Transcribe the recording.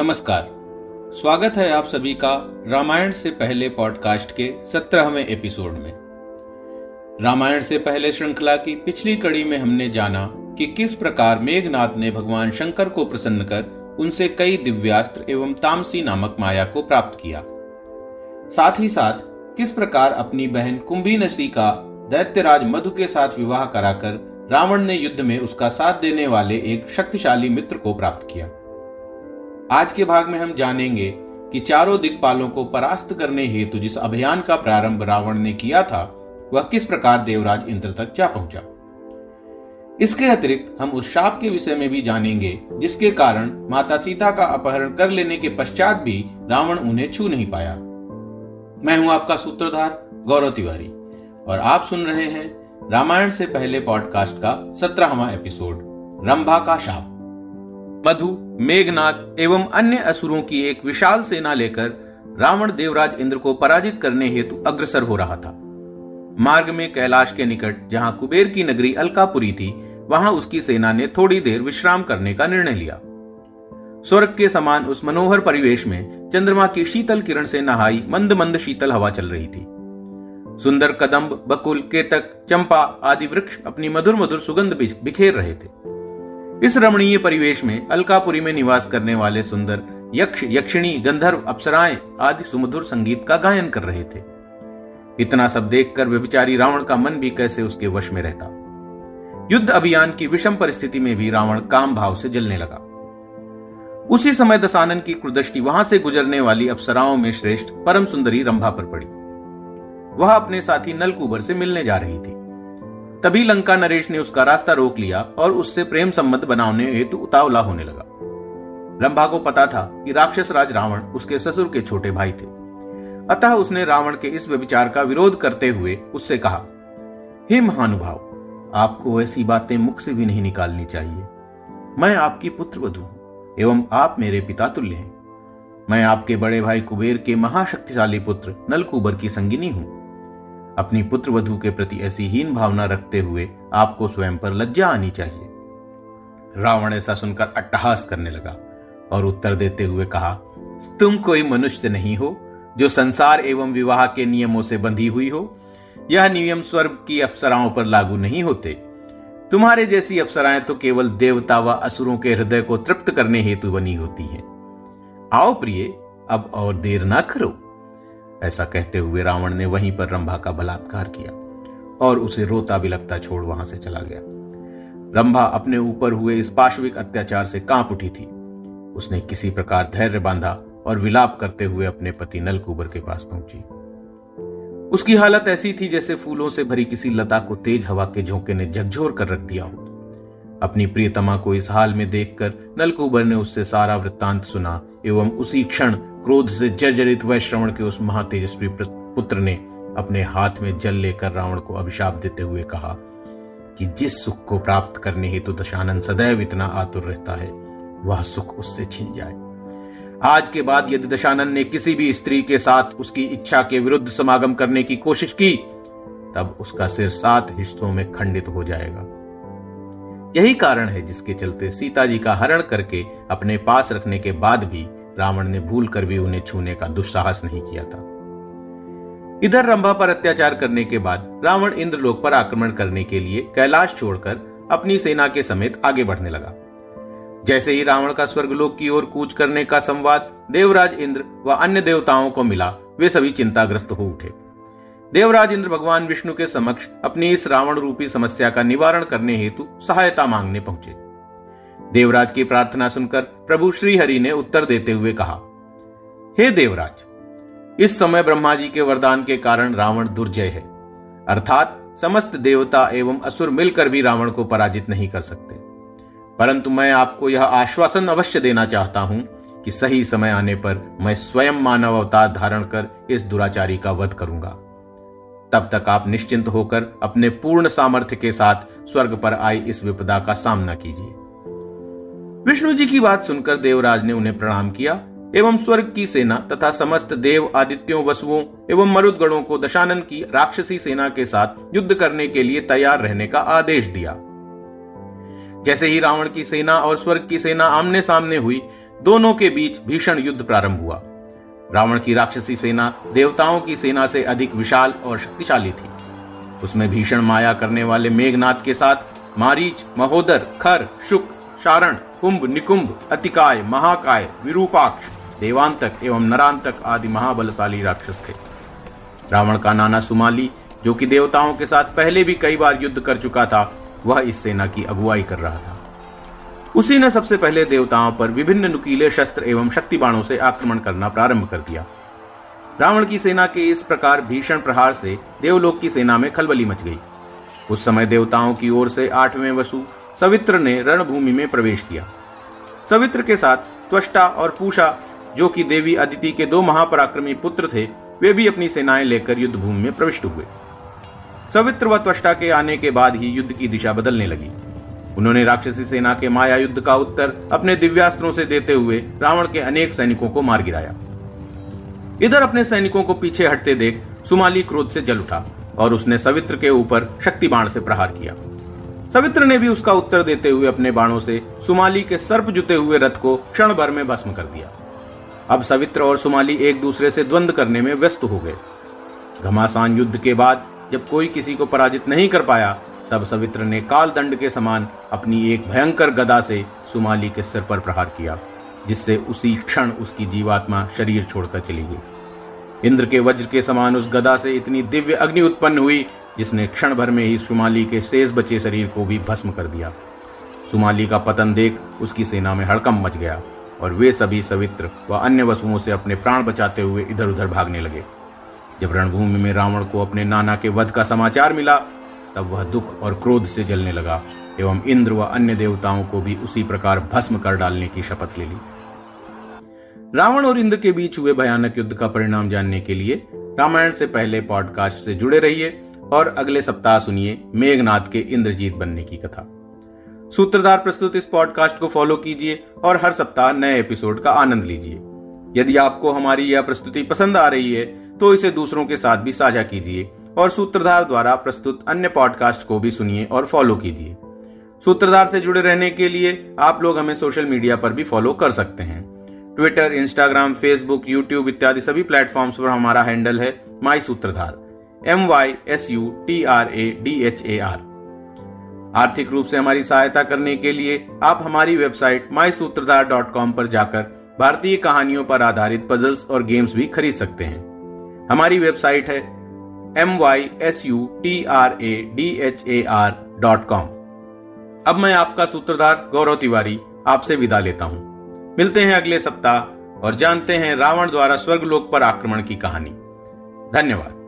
नमस्कार। स्वागत है आप सभी का रामायण से पहले पॉडकास्ट के सत्रहवें एपिसोड में। रामायण से पहले श्रृंखला की पिछली कड़ी में हमने जाना कि किस प्रकार मेघनाथ ने भगवान शंकर को प्रसन्न कर उनसे कई दिव्यास्त्र एवं तामसी नामक माया को प्राप्त किया। साथ ही साथ किस प्रकार अपनी बहन कुंभी नशी का दैत्यराज मधु के साथ विवाह कराकर रावण ने युद्ध में उसका साथ देने वाले एक शक्तिशाली मित्र को प्राप्त किया। आज के भाग में हम जानेंगे कि चारों दिक्पालों को परास्त करने हेतु जिस अभियान का प्रारंभ रावण ने किया था, वह किस प्रकार देवराज इंद्र तक जा पहुँचा। इसके अतिरिक्त हम उस शाप के विषय में भी जानेंगे, जिसके कारण माता सीता का अपहरण कर लेने के पश्चात भी रावण उन्हें छू नहीं पाया। मैं हूँ आपका सूत्रधार गौरव तिवारी, और आप सुन रहे हैं रामायण से पहले पॉडकास्ट का सत्रहवा एपिसोड, रंभा का शाप। मधु मेघनाथ एवं अन्य असुरों की एक विशाल सेना लेकर रावण देवराज इंद्र को पराजित करने हेतु अग्रसर हो रहा था। मार्ग में कैलाश के निकट जहाँ कुबेर की नगरी अलकापुरी थी, वहाँ उसकी सेना ने थोड़ी देर विश्राम करने का निर्णय लिया। स्वर्ग के समान उस मनोहर परिवेश में चंद्रमा की शीतल किरण से नहाई मंद मंद शीतल हवा चल रही थी। सुंदर कदम्ब, बकुल, केतक, चंपा आदि वृक्ष अपनी मधुर मधुर सुगंध बिखेर रहे थे। इस रमणीय परिवेश में अलकापुरी में निवास करने वाले सुंदर यक्ष, यक्षिणी, गंधर्व, अप्सराएँ आदि सुमधुर संगीत का गायन कर रहे थे। इतना सब देखकर व्यभिचारी रावण का मन भी कैसे उसके वश में रहता। युद्ध अभियान की विषम परिस्थिति में भी रावण काम भाव से जलने लगा। उसी समय दसानन की कुदृष्टि वहाँ से गुजरने वाली अप्सराओं में श्रेष्ठ परम सुंदरी रंभा पर पड़ी। वह अपने साथी नलकुबर से मिलने जा रही थी। तभी लंका नरेश ने उसका रास्ता रोक लिया और उससे प्रेम संबंध बनाने हेतु उतावला होने लगा। रंभा को पता था कि राक्षस राज रावण उसके ससुर के छोटे भाई थे। अतः उसने रावण के इस विचार का विरोध करते हुए उससे कहा, हे महानुभाव, आपको ऐसी बातें मुख से भी नहीं निकालनी चाहिए। मैं आपकी पुत्र वधु हूँ एवं आप मेरे पिता तुल्य हैं। मैं आपके बड़े भाई कुबेर के महाशक्तिशाली पुत्र नलकुबर की संगिनी हूँ। अपनी पुत्र वधु के प्रति ऐसी हीन भावना रखते हुए आपको स्वयं पर लज्जा आनी चाहिए। रावण ऐसा सुनकर अट्टहास करने लगा और उत्तर देते हुए कहा, तुम कोई मनुष्य नहीं हो जो संसार एवं विवाह के नियमों से बंधी हुई हो। यह नियम स्वर्ग की अप्सराओं पर लागू नहीं होते। तुम्हारे जैसी अप्सराएँ तो केवल देवता व असुरों के हृदय को तृप्त करने हेतु बनी होती हैं। आओ प्रिय, अब और देर ना करो। ऐसा कहते हुए रावण ने वहीं पर रंभा का बलात्कार किया और उसे रोता बिलकता छोड़ वहाँ से चला गया। रंभा अपने ऊपर हुए इस पाशविक अत्याचार से काँप उठी थी। उसने किसी प्रकार धैर्य बांधा और विलाप करते हुए अपने पति नलकुबर के पास पहुँची। उसकी हालत ऐसी थी जैसे फूलों से भरी किसी लता को तेज हवा के झोंके ने झकझोर कर रख दिया हो। अपनी प्रियतमा को इस हाल में देखकर नलकूबर ने उससे सारा वृत्तांत सुना एवं उसी क्षण क्रोध से जर्जरित वह श्रवण के उस महातेजस्वी पुत्र ने अपने हाथ में जल लेकर रावण को अभिशाप देते हुए कहा कि जिस सुख को प्राप्त करने हेतु तो दशानंद सदैव इतना आतुर रहता है, वह सुख उससे छिन जाए। आज के बाद यदि दशानंद ने किसी भी स्त्री के साथ उसकी इच्छा के विरुद्ध समागम करने की कोशिश की, तब उसका सिर सात हिस्सों में खंडित हो जाएगा। यही कारण है जिसके चलते सीता जी का हरण करके अपने पास रखने के बाद भी रावण ने भूल कर भी उन्हें छूने का दुस्साहस नहीं किया था। इधर रंभा पर अत्याचार करने के बाद रावण इंद्रलोक पर आक्रमण करने के लिए कैलाश छोड़कर अपनी सेना के समेत आगे बढ़ने लगा। जैसे ही रावण का स्वर्गलोक की ओर कूच करने का संवाद देवराज इंद्र व अन्य देवताओं को मिला, वे सभी चिंताग्रस्त हो उठे। देवराज इंद्र भगवान विष्णु के समक्ष अपनी इस रावण रूपी समस्या का निवारण करने हेतु सहायता मांगने पहुँचे। देवराज की प्रार्थना सुनकर प्रभु श्रीहरि ने उत्तर देते हुए कहा, हे देवराज, इस समय ब्रह्मा जी के वरदान के कारण रावण दुर्जय है। अर्थात समस्त देवता एवं असुर मिलकर भी रावण को पराजित नहीं कर सकते। परंतु मैं आपको यह आश्वासन अवश्य देना चाहता हूँ कि सही समय आने पर मैं स्वयं मानव अवतार धारण कर इस दुराचारी का वध करूँगा। तब तक आप निश्चिंत होकर अपने पूर्ण सामर्थ्य के साथ स्वर्ग पर आई इस विपदा का सामना कीजिए। विष्णु जी की बात सुनकर देवराज ने उन्हें प्रणाम किया, एवं स्वर्ग की सेना तथा समस्त देव आदित्यों, वसुओं एवं मरुदगणों को दशानन की राक्षसी सेना के साथ युद्ध करने के लिए तैयार रहने का आदेश दिया। जैसे ही रावण की सेना और स्वर्ग की सेना आमने सामने हुई, दोनों के बीच भीषण युद्ध प्रारंभ हुआ। रावण की राक्षसी सेना देवताओं की सेना से अधिक विशाल और शक्तिशाली थी। उसमें भीषण माया करने वाले मेघनाथ के साथ मारीच, महोदर, खर, शुक, शारण कुंभ निकुंभ अतिकाय, महाकाय, विरूपाक्ष, देवांतक एवं नरांतक आदि महाबलशाली राक्षस थे। रावण का नाना सुमाली, जो कि देवताओं के साथ पहले भी कई बार युद्ध कर चुका था, वह इस सेना की अगुवाई कर रहा था। उसी ने सबसे पहले देवताओं पर विभिन्न नुकीले शस्त्र एवं शक्ति बाणों से आक्रमण करना प्रारंभ कर दिया। रावण की सेना के इस प्रकार भीषण प्रहार से देवलोक की सेना में खलबली मच गई। उस समय देवताओं की ओर से आठवें वसु सवित्र ने रणभूमि में प्रवेश किया। सवित्र के साथ त्वष्टा और पूषा, जो कि देवी अदिति के दो महापराक्रमी पुत्र थे, वे भी अपनी सेनाएँ लेकर युद्ध भूमि में प्रविष्ट हुए। सवित्र व त्वष्टा के आने के बाद ही युद्ध की दिशा बदलने लगी। उन्होंने राक्षसी सेना के माया युद्ध का उत्तर अपने दिव्यास्त्रों से देते हुए रावण के अनेक सैनिकों को मार गिराया। इधर अपने सैनिकों को पीछे हटते देख सुमाली क्रोध से जल उठा और उसने सवित्र के ऊपर शक्ति बाण से प्रहार किया। सवित्र ने भी उसका उत्तर देते हुए अपने बाणों से सुमाली के सर्प जुते हुए रथ को क्षण भर में भस्म कर दिया। अब सवित्र और सुमाली एक दूसरे से द्वंद करने में व्यस्त हो गए। घमासान युद्ध के बाद जब कोई किसी को पराजित नहीं कर पाया, तब सवित्र ने काल दंड के समान अपनी एक भयंकर गदा से सुमाली के सिर पर प्रहार किया, जिससे उसी क्षण उसकी जीवात्मा शरीर छोड़कर चली गई। इंद्र के वज्र के समान उस गदा से इतनी दिव्य अग्नि उत्पन्न हुई जिसने क्षण भर में ही सुमाली के शेष बचे शरीर को भी भस्म कर दिया। सुमाली का पतन देख उसकी सेना में हड़कम मच गया और वे सभी सवित्र व अन्य वसुओं से अपने प्राण बचाते हुए इधर उधर भागने लगे। जब रणभूमि में रावण को अपने नाना के वध का समाचार मिला, तब वह दुख और क्रोध से जलने लगा एवं इंद्र व अन्य देवताओं को भी उसी प्रकार भस्म कर डालने की शपथ ले ली। रावण और इंद्र के बीच हुए भयानक युद्ध का परिणाम जानने के लिए रामायण से पहले पॉडकास्ट से जुड़े रहिए। और अगले सप्ताह सुनिए मेघनाथ के इंद्रजीत बनने की कथा। सूत्रधार प्रस्तुत इस पॉडकास्ट को फॉलो कीजिए और हर सप्ताह नए एपिसोड का आनंद लीजिए। यदि आपको हमारी यह प्रस्तुति पसंद आ रही है तो इसे दूसरों के साथ भी साझा कीजिए और सूत्रधार द्वारा प्रस्तुत अन्य पॉडकास्ट को भी सुनिए और फॉलो कीजिए। सूत्रधार से जुड़े रहने के लिए आप लोग हमें सोशल मीडिया पर भी फॉलो कर सकते हैं। ट्विटर इंस्टाग्राम फेसबुक यूट्यूब इत्यादि सभी प्लेटफॉर्म्स पर हमारा हैंडल है my Sutradhar M Y S U T R A D H A R आर्थिक रूप से हमारी सहायता करने के लिए आप हमारी वेबसाइट माई सूत्रधार डॉट कॉम पर जाकर भारतीय कहानियों पर आधारित पजल्स और गेम्स भी खरीद सकते हैं। हमारी वेबसाइट है M Y S U T R A D H A R dot com अब मैं आपका सूत्रधार गौरव तिवारी आपसे विदा लेता हूँ। मिलते हैं अगले सप्ताह और जानते हैं रावण द्वारा स्वर्गलोक पर आक्रमण की कहानी। धन्यवाद।